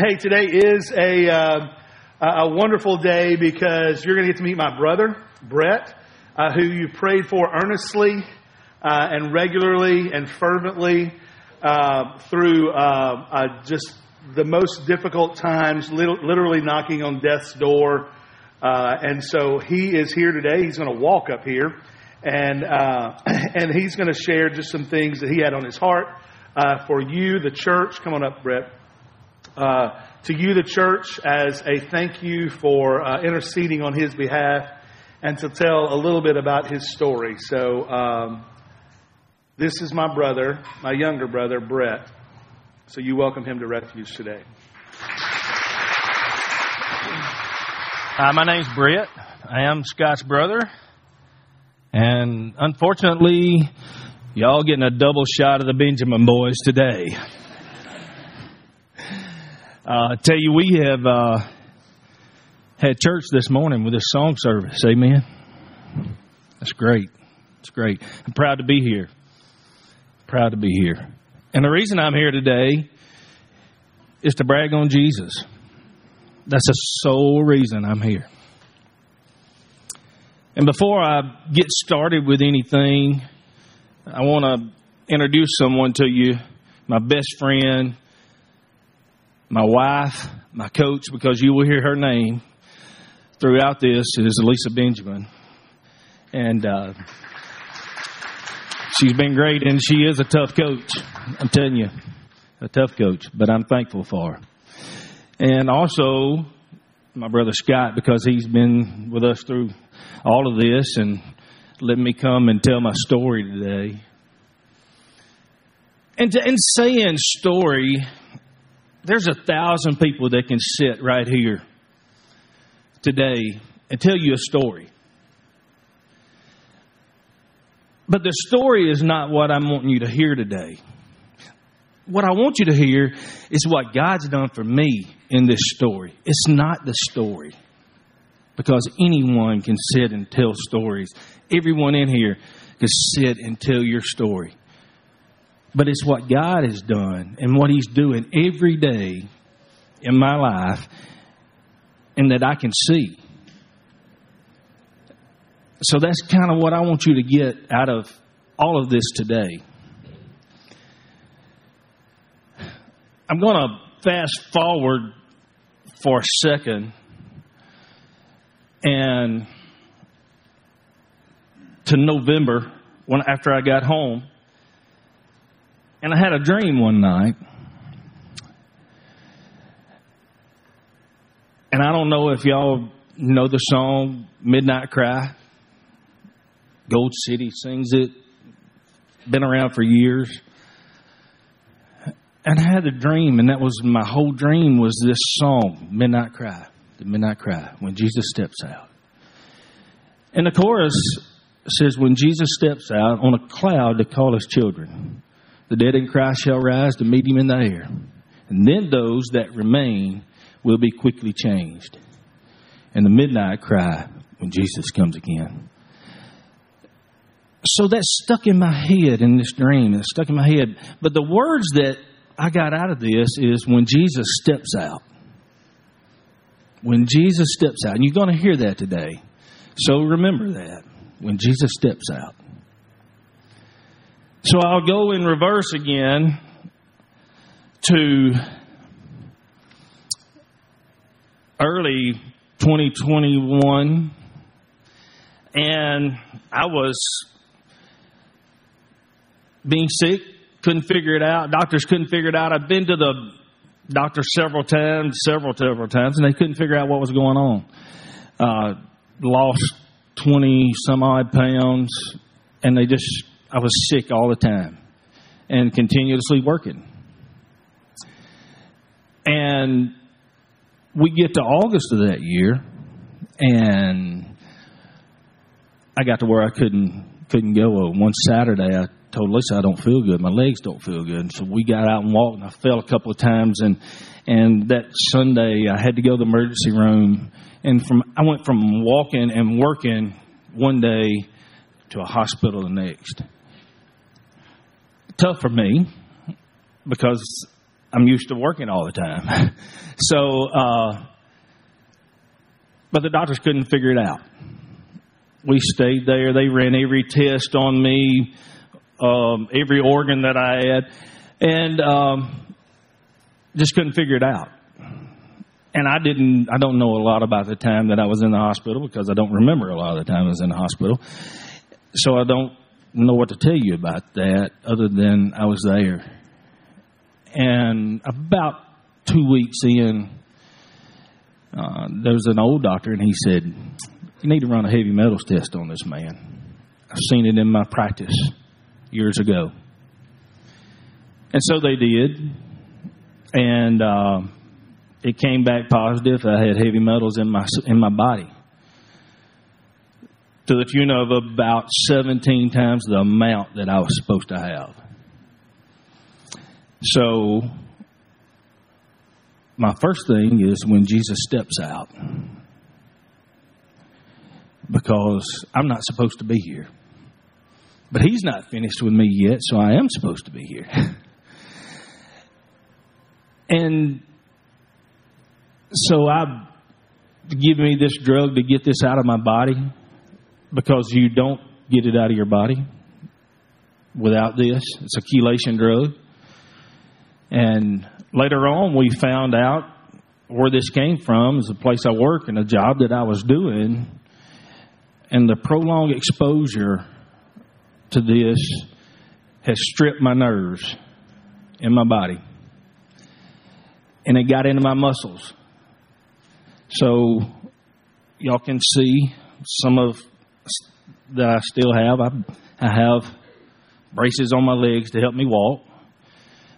Hey, today is a, uh, a wonderful day because you're going to get to meet my brother, Brett, uh, who you prayed for earnestly uh, and regularly and fervently uh, through uh, uh, just the most difficult times, literally knocking on death's door. and so he is here today. He's going to walk up here and, and he's going to share just some things that he had on his heart for you, the church. Come on up, Brett uh, to you, the church, as a thank you for uh, interceding on his behalf and to tell a little bit about his story. So, um, this is my brother, my younger brother, Brett. So, you welcome him to Refuge today. Hi, my name's Brett. I am Scott's brother. And unfortunately, y'all getting a double shot of the Benjamin boys today. Uh, I tell you, we have uh, had church this morning with a song service. Amen. That's great. It's great. I'm proud to be here. Proud to be here. And the reason I'm here today is to brag on Jesus. That's the sole reason I'm here. And before I get started with anything, I want to introduce someone to you, my best friend my wife, my coach, because you will hear her name throughout this, is Elisa Benjamin. And uh, she's been great, and she is a tough coach. I'm telling you, a tough coach, but I'm thankful for her. And also, my brother Scott, because he's been with us through all of this and let me come and tell my story today. And, to, and saying story there's a thousand people that can sit right here today and tell you a story. But the story is not what I'm wanting you to hear today. What I want you to hear is what God's done for me in this story. It's not the story. Because anyone can sit and tell stories. Everyone in here can sit and tell your story but it's what God has done and what He's doing every day in my life and that I can see. So that's kind of what I want you to get out of all of this today. I'm going to fast forward for a second and to November when after I got home and I had a dream one night. And I don't know if y'all know the song Midnight Cry. Gold City sings it. Been around for years. And I had a dream, and that was my whole dream was this song, Midnight Cry. The Midnight Cry, when Jesus steps out. And the chorus says, When Jesus steps out on a cloud to call his children. The dead in Christ shall rise to meet him in the air. And then those that remain will be quickly changed. And the midnight cry when Jesus comes again. So that stuck in my head in this dream. It stuck in my head. But the words that I got out of this is when Jesus steps out. When Jesus steps out. And you're going to hear that today. So remember that. When Jesus steps out. So I'll go in reverse again to early 2021 and I was being sick, couldn't figure it out. Doctors couldn't figure it out. I've been to the doctor several times, several, several times, and they couldn't figure out what was going on. Uh, lost 20 some odd pounds, and they just I was sick all the time and continuously working. And we get to August of that year, and I got to where I couldn't couldn't go. Uh, one Saturday, I told Lisa I don't feel good. My legs don't feel good. And so we got out and walked, and I fell a couple of times. And and that Sunday, I had to go to the emergency room. And from I went from walking and working one day to a hospital the next tough for me because I'm used to working all the time. so, uh, but the doctors couldn't figure it out. We stayed there. They ran every test on me, um, every organ that I had, and um, just couldn't figure it out. And I didn't, I don't know a lot about the time that I was in the hospital because I don't remember a lot of the time I was in the hospital. So I don't know what to tell you about that other than I was there. And about two weeks in, uh, there was an old doctor, and he said, You need to run a heavy metals test on this man. I've seen it in my practice years ago. And so they did. And uh, it came back positive. I had heavy metals in my, in my body to the tune of about 17 times the amount that I was supposed to have. So, my first thing is when Jesus steps out, because I'm not supposed to be here. But He's not finished with me yet, so I am supposed to be here. and so I give me this drug to get this out of my body because you don't get it out of your body without this. It's a chelation drug. And later on, we found out where this came from is the place I work and the job that I was doing. And the prolonged exposure to this has stripped my nerves in my body. And it got into my muscles. So, y'all can see some of that I still have. I, I have braces on my legs to help me walk.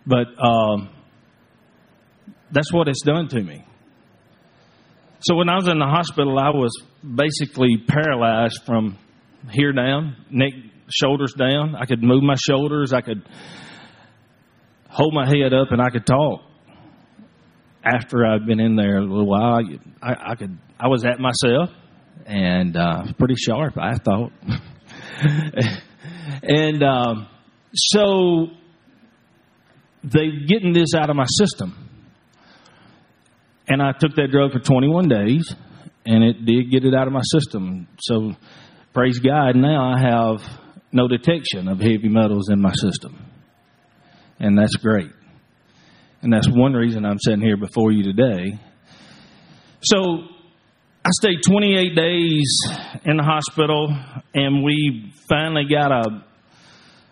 But um, that's what it's done to me. So when I was in the hospital, I was basically paralyzed from here down, neck, shoulders down. I could move my shoulders. I could hold my head up, and I could talk. After I'd been in there a little while, I, I could. I was at myself and uh, pretty sharp, I thought. and um, so they getting this out of my system, and I took that drug for 21 days, and it did get it out of my system. So praise God, now I have no detection of heavy metals in my system, and that's great. And that's one reason I'm sitting here before you today. So I stayed 28 days in the hospital, and we finally got a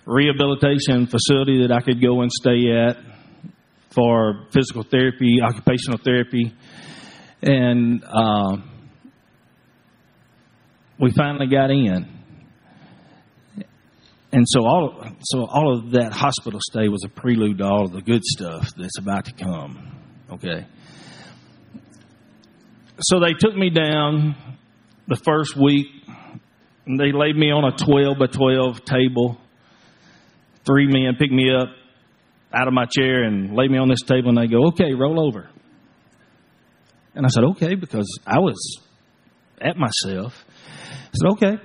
rehabilitation facility that I could go and stay at for physical therapy, occupational therapy, and uh, we finally got in. And so all, so all of that hospital stay was a prelude to all of the good stuff that's about to come. Okay so they took me down the first week and they laid me on a 12 by 12 table. Three men picked me up out of my chair and laid me on this table and they go, okay, roll over. And I said, okay, because I was at myself. I said, okay.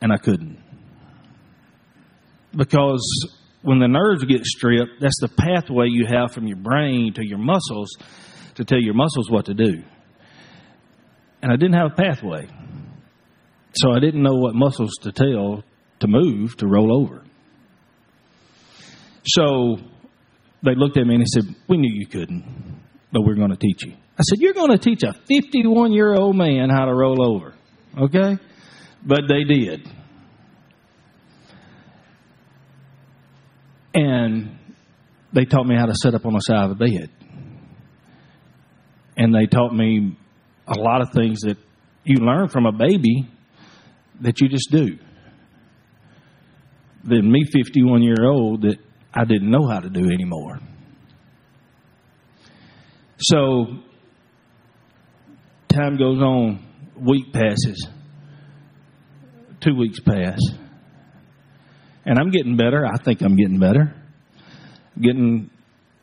And I couldn't. Because when the nerves get stripped, that's the pathway you have from your brain to your muscles to tell your muscles what to do and I didn't have a pathway. So I didn't know what muscles to tell to move to roll over. So they looked at me and they said, We knew you couldn't, but we're going to teach you. I said, You're going to teach a 51 year old man how to roll over. Okay? But they did. And they taught me how to sit up on the side of the bed. And they taught me a lot of things that you learn from a baby that you just do. Than me, 51 year old, that I didn't know how to do anymore. So, time goes on, week passes, two weeks pass, and I'm getting better. I think I'm getting better. Getting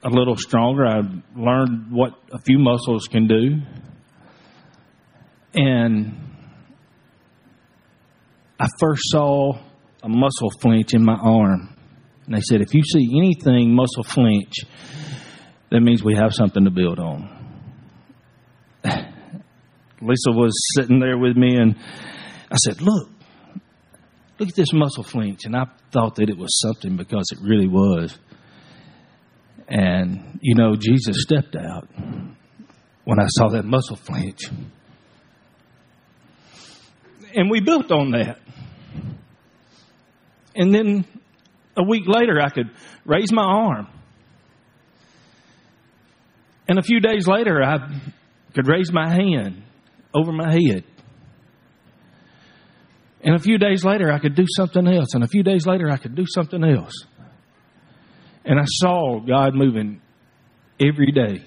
a little stronger. I've learned what a few muscles can do. And I first saw a muscle flinch in my arm. And they said, if you see anything muscle flinch, that means we have something to build on. Lisa was sitting there with me, and I said, Look, look at this muscle flinch. And I thought that it was something because it really was. And, you know, Jesus stepped out when I saw that muscle flinch. And we built on that. And then a week later, I could raise my arm. And a few days later, I could raise my hand over my head. And a few days later, I could do something else. And a few days later, I could do something else. And I saw God moving every day.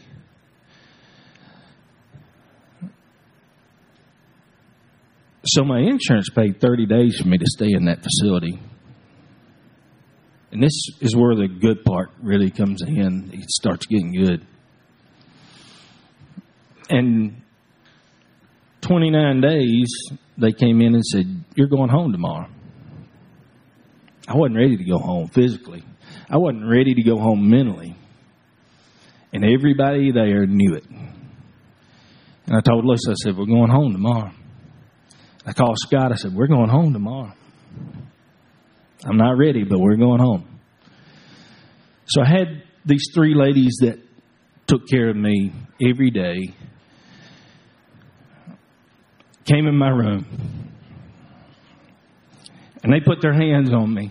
So my insurance paid 30 days for me to stay in that facility. And this is where the good part really comes in. It starts getting good. And 29 days, they came in and said, You're going home tomorrow. I wasn't ready to go home physically, I wasn't ready to go home mentally. And everybody there knew it. And I told Lisa, I said, We're going home tomorrow. I called Scott, I said, We're going home tomorrow. I'm not ready, but we're going home. So I had these three ladies that took care of me every day came in my room and they put their hands on me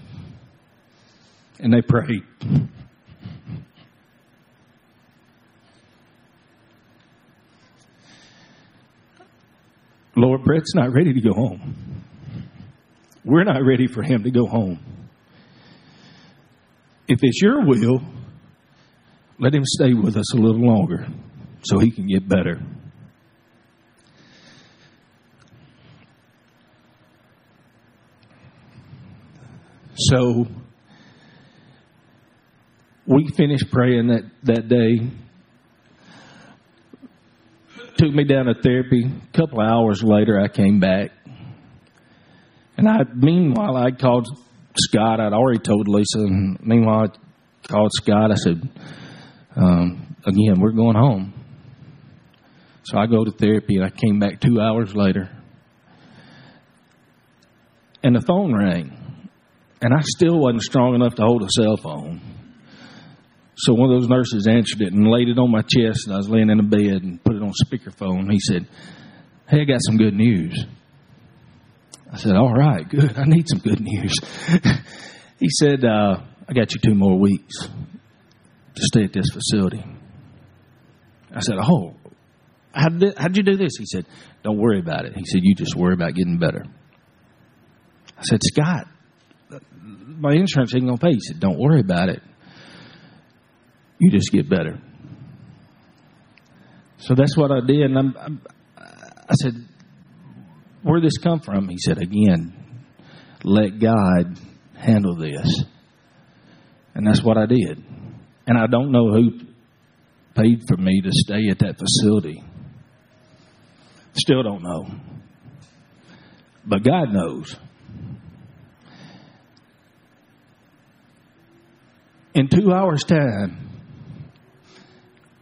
and they prayed. Lord, Brett's not ready to go home. We're not ready for him to go home. If it's your will, let him stay with us a little longer so he can get better. So we finished praying that, that day. Took me down to therapy. A couple of hours later, I came back. And I, meanwhile, I called Scott. I'd already told Lisa. And meanwhile, I called Scott. I said, um, again, we're going home. So I go to therapy, and I came back two hours later. And the phone rang. And I still wasn't strong enough to hold a cell phone. So one of those nurses answered it and laid it on my chest, and I was laying in the bed and put on speakerphone. He said, Hey, I got some good news. I said, All right, good. I need some good news. he said, uh, I got you two more weeks to stay at this facility. I said, Oh, how did, how'd you do this? He said, Don't worry about it. He said, You just worry about getting better. I said, Scott, my insurance ain't gonna pay. He said, Don't worry about it. You just get better. So that's what I did. And I'm, I'm, i said, Where'd this come from? He said, Again, let God handle this. And that's what I did. And I don't know who paid for me to stay at that facility. Still don't know. But God knows. In two hours' time,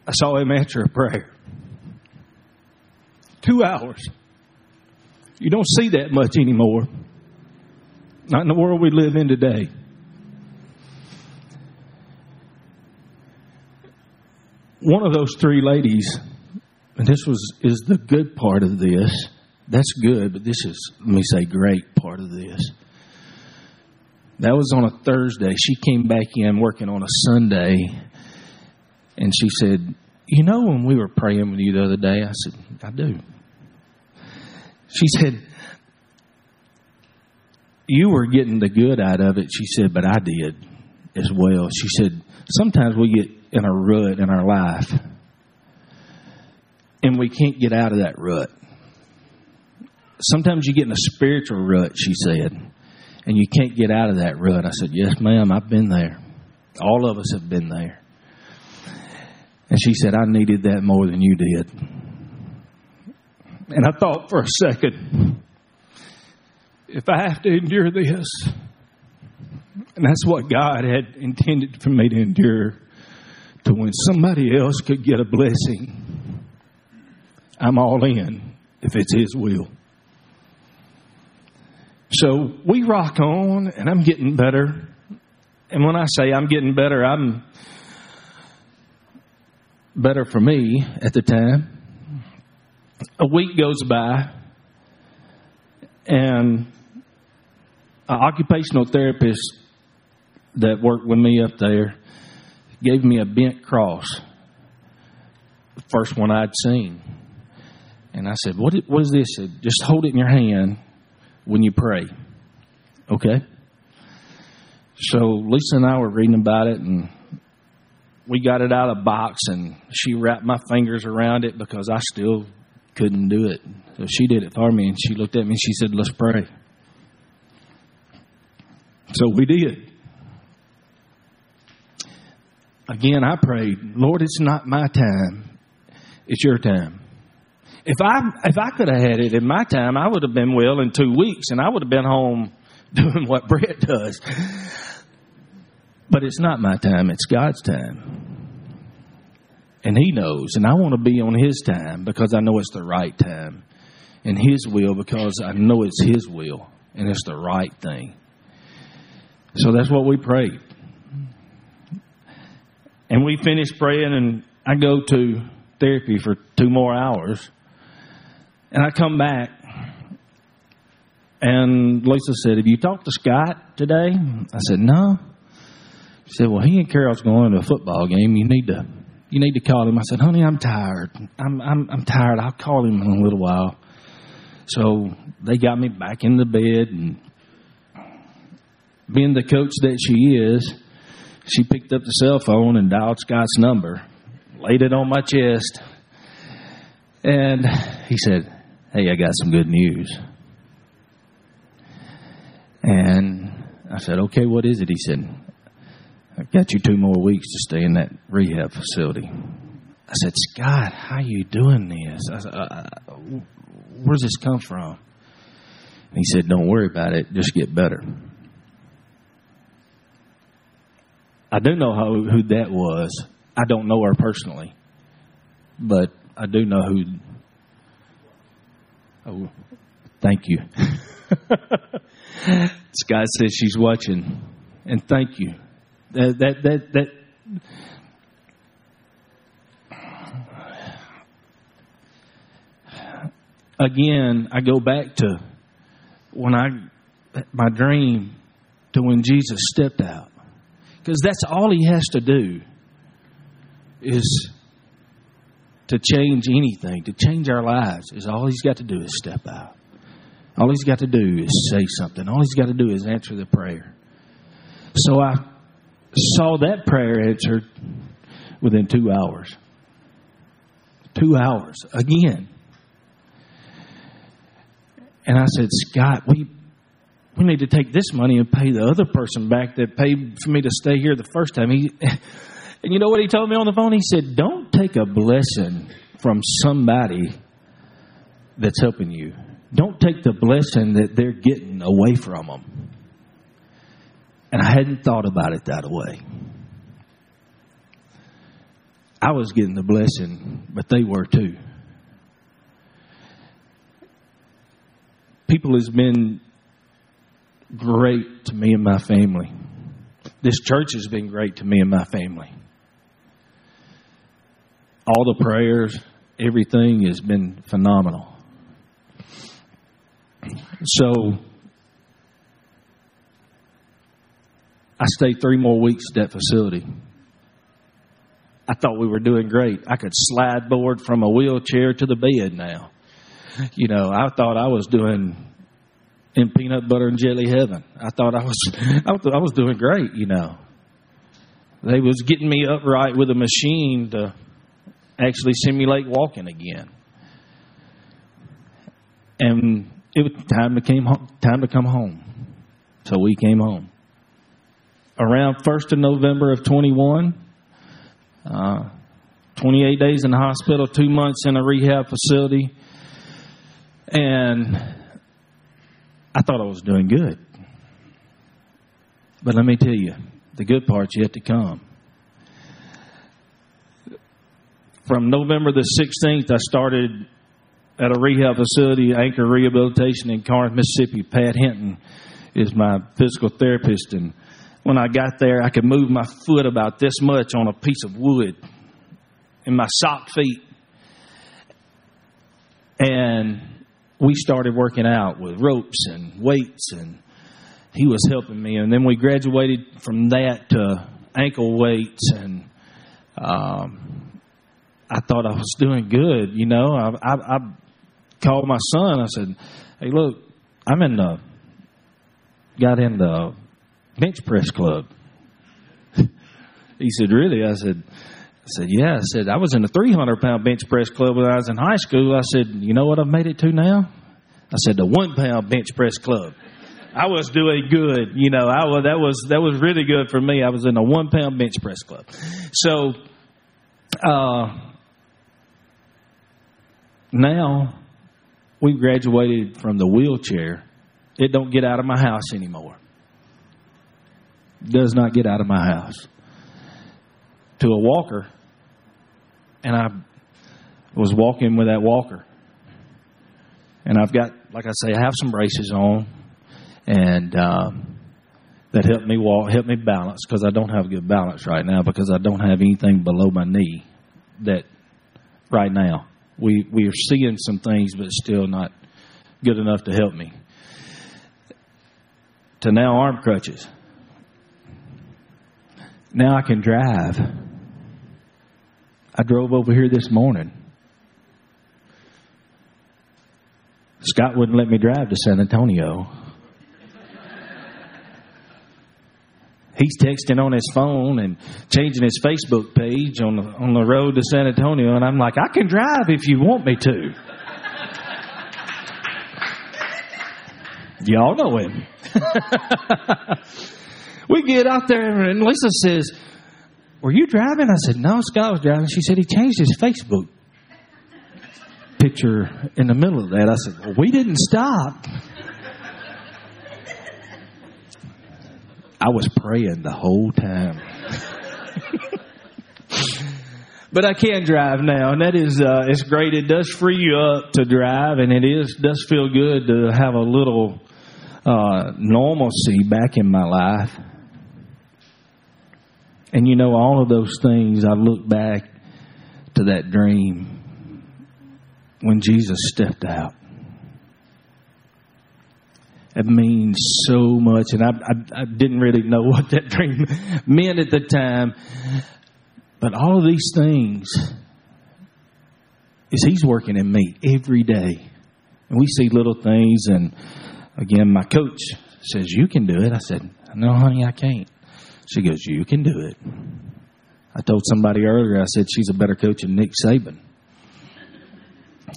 I saw him answer a prayer. Two hours. You don't see that much anymore. Not in the world we live in today. One of those three ladies, and this was is the good part of this. That's good, but this is let me say great part of this. That was on a Thursday. She came back in working on a Sunday, and she said, You know, when we were praying with you the other day, I said, I do. She said, You were getting the good out of it. She said, But I did as well. She said, Sometimes we get in a rut in our life, and we can't get out of that rut. Sometimes you get in a spiritual rut, she said and you can't get out of that rut. I said, Yes, ma'am, I've been there. All of us have been there. And she said, I needed that more than you did. And I thought for a second, if I have to endure this, and that's what God had intended for me to endure to when somebody else could get a blessing, I'm all in if it's His will. So we rock on, and I'm getting better. And when I say I'm getting better, I'm better for me at the time. A week goes by, and an occupational therapist that worked with me up there gave me a bent cross, the first one I'd seen. And I said, What, is this? Said, Just hold it in your hand when you pray. Okay? So Lisa and I were reading about it, and we got it out of a box, and she wrapped my fingers around it because I still couldn't do it. So she did it for me, and she looked at me and she said, Let's pray. So we did. Again, I prayed, Lord, it's not my time, it's your time. If I if I could have had it in my time, I would have been well in two weeks, and I would have been home doing what Brett does. But it's not my time; it's God's time, and He knows. And I want to be on His time because I know it's the right time, and His will because I know it's His will, and it's the right thing. So that's what we prayed. And we finished praying, and I go to therapy for two more hours. And I come back, and Lisa said, Have you talked to Scott today? I said, No. She said, Well, he and Carol's going to a football game. You need to. You need to call him. I said, "Honey, I'm tired. I'm I'm I'm tired. I'll call him in a little while." So they got me back in the bed, and being the coach that she is, she picked up the cell phone and dialed Scott's number, laid it on my chest, and he said, Hey, I got some good news. And I said, Okay, what is it? He said, I've got you two more weeks to stay in that rehab facility. I said, Scott, how you doing this? I said, uh, uh Where's this come from? And he said, Don't worry about it, just get better. I do know how, who that was. I don't know her personally, but I do know who. Oh, thank you. Scott says she's watching, and thank you. That that that. Again, I go back to when I my dream to when Jesus stepped out because that's all he has to do is to change anything, to change our lives, is all he's got to do is step out. All he's got to do is say something. All he's got to do is answer the prayer. So I saw that prayer answered within two hours. Two hours again. And I said, Scott, we we need to take this money and pay the other person back that paid for me to stay here the first time. He, and you know what he told me on the phone? He said, Don't take a blessing from somebody that's helping you. Don't take the blessing that they're getting away from them. And I hadn't thought about it that way. I was getting the blessing, but they were too. People has been great to me and my family. This church has been great to me and my family. All the prayers, everything has been phenomenal. So, I stayed three more weeks at that facility. I thought we were doing great. I could slide board from a wheelchair to the bed now. You know, I thought I was doing in peanut butter and jelly heaven. I thought I was I thought I was doing great, you know. They was getting me upright with a machine to actually simulate walking again. And it was time to came home, time to come home. So we came home. Around 1st of November of 21, uh, 28 days in the hospital, two months in a rehab facility, and I thought I was doing good. But let me tell you, the good part's yet to come. from November the 16th, I started at a rehab facility, Anchor Rehabilitation in Corinth, Mississippi. Pat Hinton is my physical therapist. And when I got there, I could move my foot about this much on a piece of wood in my sock feet. And we started working out with ropes and weights, and he was helping me. And then we graduated from that to ankle weights, and um, I thought I was doing good. You know, I, I, I called my son. I said, "Hey, look, I'm in the got in the bench press club." he said, "Really?" I said. I said, Yeah. I said, I was in a 300 pound bench press club when I was in high school. I said, You know what I've made it to now? I said, The one pound bench press club. I was doing good. You know, I was, that was, that was really good for me. I was in a one pound bench press club. So, uh, now we've graduated from the wheelchair. It don't get out of my house anymore. Does not get out of my house to a walker, and I was walking with that walker. And I've got, like I say, I have some braces on, and um, that help me walk, help me balance because I don't have good balance right now because I don't have anything below my knee. That right now we we are seeing some things, but still not good enough to help me. To now arm crutches. Now I can drive. I drove over here this morning. Scott wouldn't let me drive to San Antonio. He's texting on his phone and changing his Facebook page on the, on the road to San Antonio, and I'm like, I can drive if you want me to. Y'all know him. we get out there, and Lisa says, Were you driving? I said, No, Scott was driving. She said, He changed his Facebook picture in the middle of that. I said, Well, we didn't stop. I was praying the whole time. but I can drive now, and that is uh, it's great. It does free you up to drive, and it is does feel good to have a little uh, normalcy back in my life. And you know, all of those things, I look back to that dream when Jesus stepped out. It means so much, and I, I, I didn't really know what that dream meant at the time. But all of these things is He's working in me every day. And we see little things, and again, my coach says, You can do it. I said, No, honey, I can't. She goes, You can do it. I told somebody earlier, I said, She's a better coach than Nick Saban.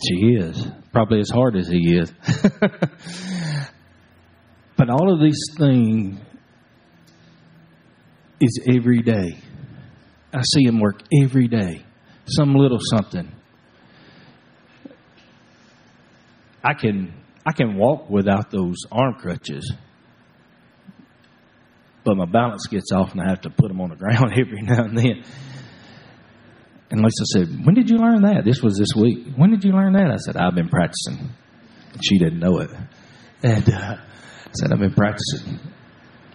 She is. Probably as hard as he is. but all of these things is every day. I see him work every day. Some little something. I can I can walk without those arm crutches. But my balance gets off and I have to put them on the ground every now and then. And Lisa said, When did you learn that? This was this week. When did you learn that? I said, I've been practicing. She didn't know it. And uh, I said, I've been practicing.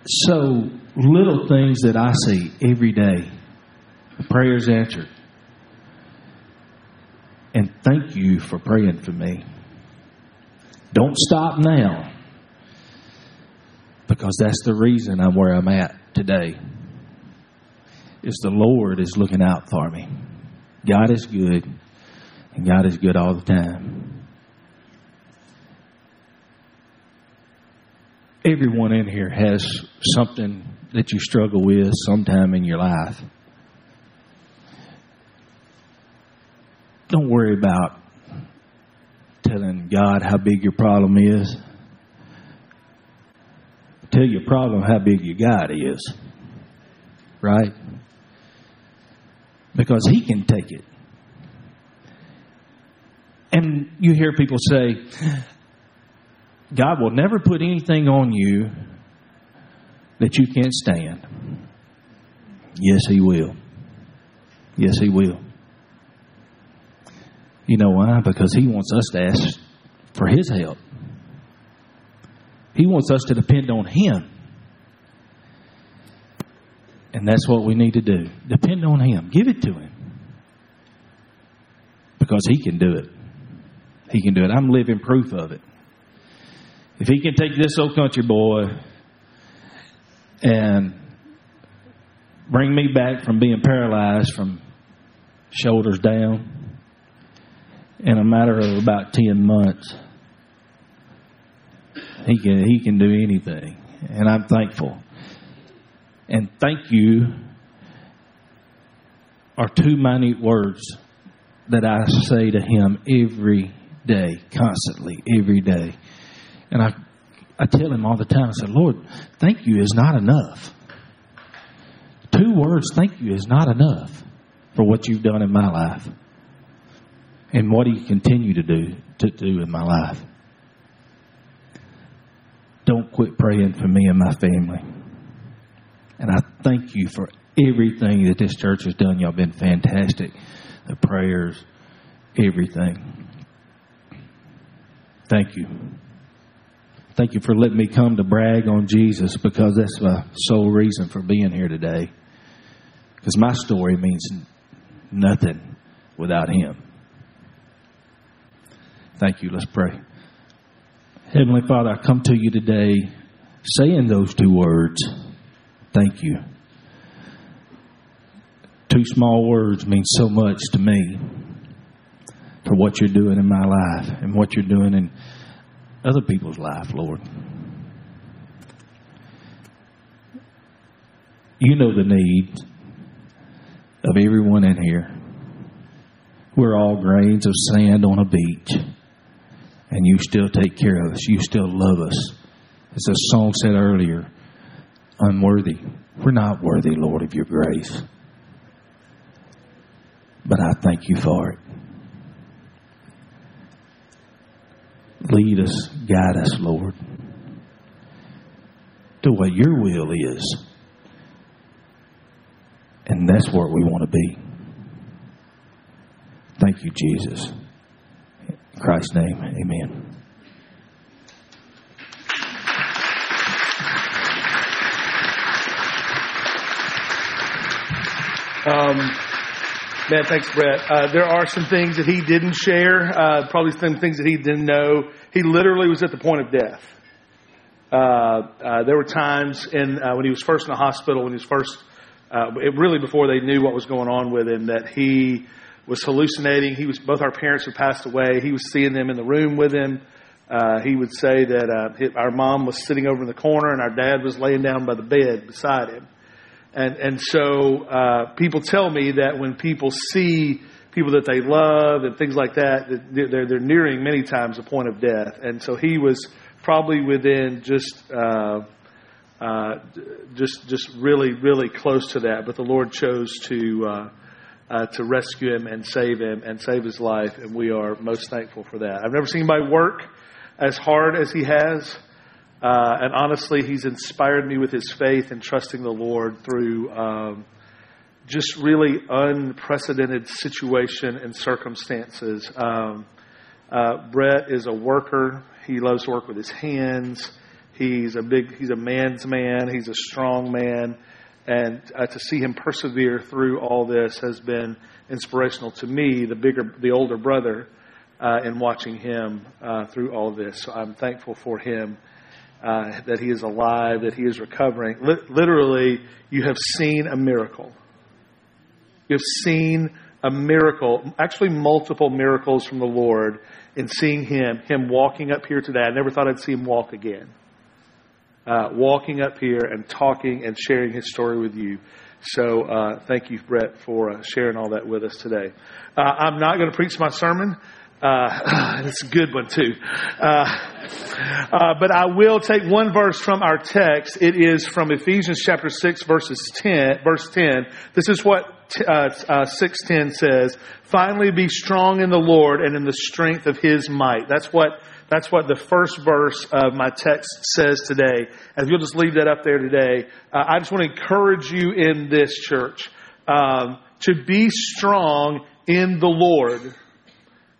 So, little things that I see every day, prayers answered. And thank you for praying for me. Don't stop now. Because that's the reason I'm where I'm at today. Is the Lord is looking out for me. God is good, and God is good all the time. Everyone in here has something that you struggle with sometime in your life. Don't worry about telling God how big your problem is. Tell your problem how big your God is. Right? Because He can take it. And you hear people say, God will never put anything on you that you can't stand. Yes, He will. Yes, He will. You know why? Because He wants us to ask for His help. He wants us to depend on Him. And that's what we need to do. Depend on Him. Give it to Him. Because He can do it. He can do it. I'm living proof of it. If He can take this old country boy and bring me back from being paralyzed from shoulders down in a matter of about 10 months, He can, he can do anything. And I'm thankful. And thank you are two minute words that I say to him every day, constantly, every day. And I, I tell him all the time, I said, Lord, thank you is not enough. Two words, thank you, is not enough for what you've done in my life and what you continue to do to do in my life. Quit praying for me and my family. And I thank you for everything that this church has done. Y'all been fantastic. The prayers, everything. Thank you. Thank you for letting me come to brag on Jesus because that's my sole reason for being here today. Because my story means nothing without Him. Thank you. Let's pray. Heavenly Father, I come to you today saying those two words. Thank you. Two small words mean so much to me for what you're doing in my life and what you're doing in other people's life, Lord. You know the needs of everyone in here. We're all grains of sand on a beach, and you still take care of us. You still love us. As the song said earlier, unworthy. We're not worthy, Lord, of your grace. But I thank you for it. Lead us, guide us, Lord, to what your will is. And that's where we want to be. Thank you, Jesus. In Christ's name, amen. Um, man, thanks, Brett. Uh, there are some things that he didn't share, uh, probably some things that he didn't know. He literally was at the point of death. Uh, uh there were times in uh, when he was first in the hospital, when he was first, uh, it, really before they knew what was going on with him, that he was hallucinating. He was both our parents had passed away. He was seeing them in the room with him. he would say that our mom was sitting over in the corner and our dad was laying down by the bed beside him and, and so uh, people tell me that when people see people that they love and things like that, they're, they're nearing many times a point of death. And so he was probably within just, uh, uh, just, just really, really close to that. But the Lord chose to, uh, to rescue him and save him and save his life. And we are most thankful for that. I've never seen my work as hard as he has. Uh, and honestly, he's inspired me with his faith and trusting the Lord through um, just really unprecedented situation and circumstances. Um, uh, Brett is a worker. He loves to work with his hands. He's a big, he's a man's man. He's a strong man. And uh, to see him persevere through all this has been inspirational to me, the bigger, the older brother, uh, in watching him uh, through all this. So I'm thankful for him uh, that he is alive, that he is recovering. literally, you have seen a miracle. You have seen a miracle, actually, multiple miracles from the Lord in seeing him, him walking up here today. I never thought I'd see him walk again. Uh, walking up here and talking and sharing his story with you. So uh, thank you, Brett, for uh, sharing all that with us today. Uh, I'm not going to preach my sermon. Uh, it's a good one too. Uh, uh, but I will take one verse from our text. It is from Ephesians chapter 6 verses 10, verse 10. This is what uh, uh, 610 says. Finally be strong in the Lord and in the strength of his might. That's what, that's what the first verse of my text says today. As we'll just leave that up there today, uh, I just want to encourage you in this church, um, to be strong in the Lord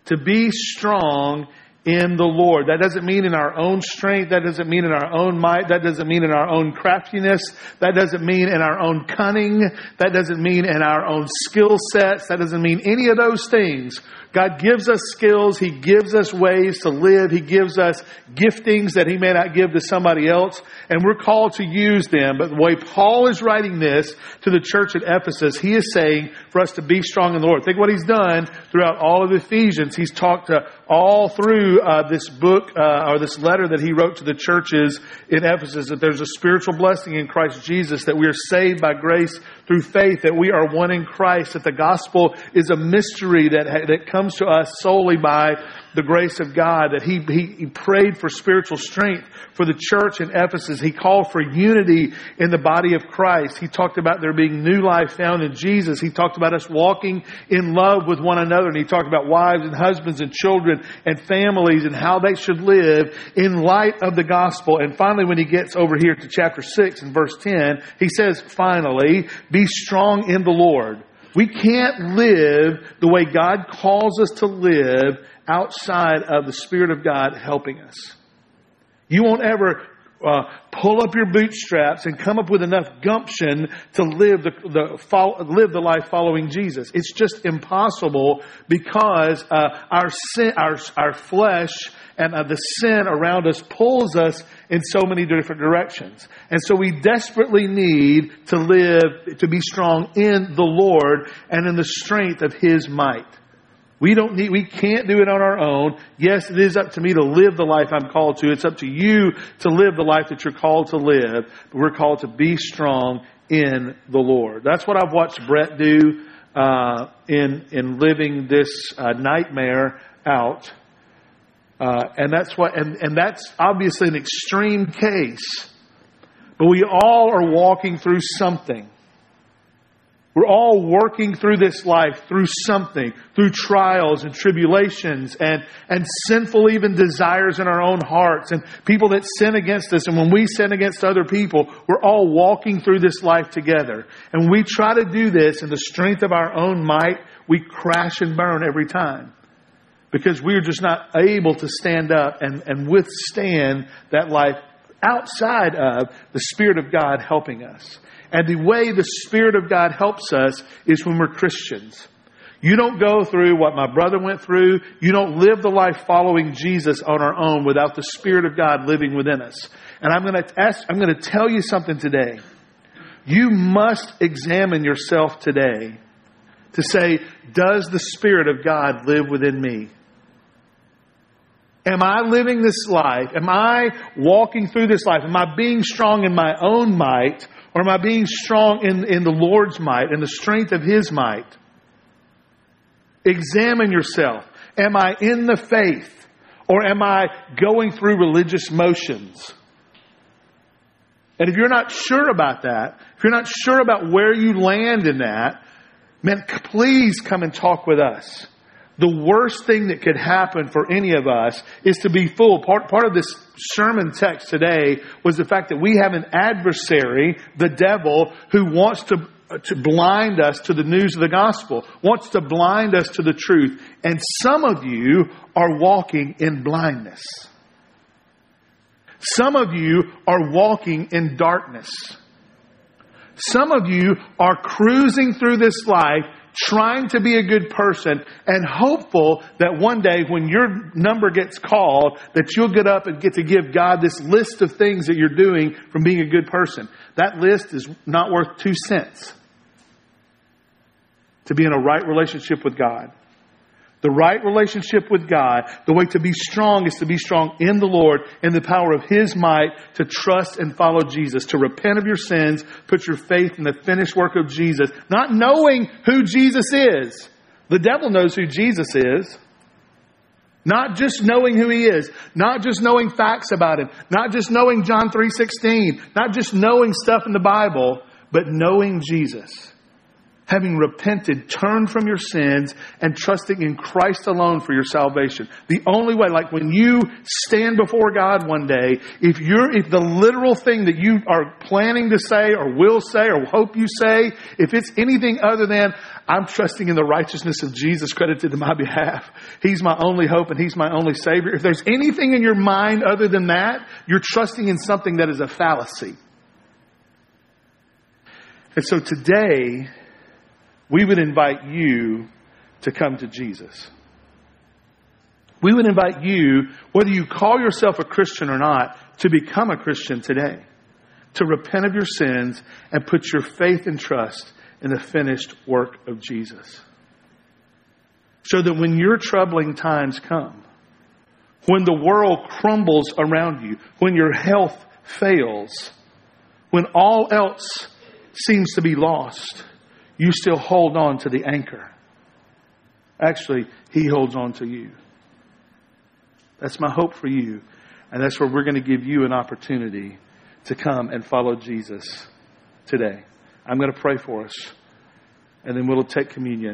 to be strong in the Lord. That doesn't mean in our own strength. That doesn't mean in our own might. That doesn't mean in our own craftiness. That doesn't mean in our own cunning. That doesn't mean in our own skill sets. That doesn't mean any of those things. God gives us skills. He gives us ways to live. He gives us giftings that He may not give to somebody else. And we're called to use them. But the way Paul is writing this to the church at Ephesus, he is saying for us to be strong in the Lord. Think what he's done throughout all of Ephesians. He's talked to all through uh, this book uh, or this letter that he wrote to the churches in Ephesus that there's a spiritual blessing in Christ Jesus, that we are saved by grace through faith, that we are one in Christ, that the gospel is a mystery that, that comes to us solely by the grace of God, that he, he, he, prayed for spiritual strength for the church in Ephesus. He called for unity in the body of Christ. He talked about there being new life found in Jesus. He talked about us walking in love with one another. And he talked about wives and husbands and children and families and how they should live in light of the gospel. And finally, when he gets over here to chapter 6 and verse 10, he says, finally, be strong in the Lord. We can't live the way God calls us to live outside of the Spirit of God helping us. You won't ever uh, pull up your bootstraps and come up with enough gumption to live the, the live the life following Jesus. It's just impossible because uh, our sin, our our flesh and uh, the sin around us pulls us in so many different directions. And so we desperately need to live to be strong in the Lord and in the strength of His might. We don't need, we can't do it on our own. Yes, it is up to me to live the life I'm called to. It's up to you to live the life that you're called to live. But we're called to be strong in the Lord. That's what I've watched Brett do uh, in in living this uh, nightmare out. Uh, and that's what, and, and that's obviously an extreme case. But we all are walking through something. We're all working through this life through something, through trials and tribulations and, and sinful even desires in our own hearts and people that sin against us. And when we sin against other people, we're all walking through this life together. And we try to do this in the strength of our own might. We crash and burn every time because we're just not able to stand up and, and withstand that life outside of the Spirit of God helping us. And the way the Spirit of God helps us is when we're Christians. You don't go through what my brother went through. You don't live the life following Jesus on our own without the Spirit of God living within us. And I'm going to ask, I'm going to tell you something today. You must examine yourself today to say, does the Spirit of God live within me? Am I living this life? Am I walking through this life? Am I being strong in my own might? Or am I being strong in, in the Lord's might and the strength of His might? Examine yourself. Am I in the faith? Or am I going through religious motions? And if you're not sure about that, if you're not sure about where you land in that, man, please come and talk with us the worst thing that could happen for any of us is to be fooled. Part, part of this sermon text today was the fact that we have an adversary, the devil, who wants to to blind us to the news of the gospel, wants to blind us to the truth. And some of you are walking in blindness. Some of you are walking in darkness. Some of you are cruising through this life trying to be a good person and hopeful that one day when your number gets called that you'll get up and get to give God this list of things that you're doing from being a good person. That list is not worth two cents to be in a right relationship with God. The right relationship with God, the way to be strong is to be strong in the Lord, in the power of His might, to trust and follow Jesus, to repent of your sins, put your faith in the finished work of Jesus, not knowing who Jesus is. The devil knows who Jesus is. Not just knowing who he is, not just knowing facts about him, not just knowing John 3:16, not just knowing stuff in the Bible, but knowing Jesus. Having repented, turned from your sins and trusting in Christ alone for your salvation. The only way, like when you stand before God one day, if you're, if the literal thing that you are planning to say or will say or hope you say, if it's anything other than, I'm trusting in the righteousness of Jesus credited to my behalf. He's my only hope and He's my only Savior. If there's anything in your mind other than that, you're trusting in something that is a fallacy. And so today, we would invite you to come to Jesus. We would invite you, whether you call yourself a Christian or not, to become a Christian today. To repent of your sins and put your faith and trust in the finished work of Jesus. So that when your troubling times come, when the world crumbles around you, when your health fails, when all else seems to be lost, you still hold on to the anchor. Actually, He holds on to you. That's my hope for you. And that's where we're going to give you an opportunity to come and follow Jesus today. I'm going to pray for us, and then we'll take communion.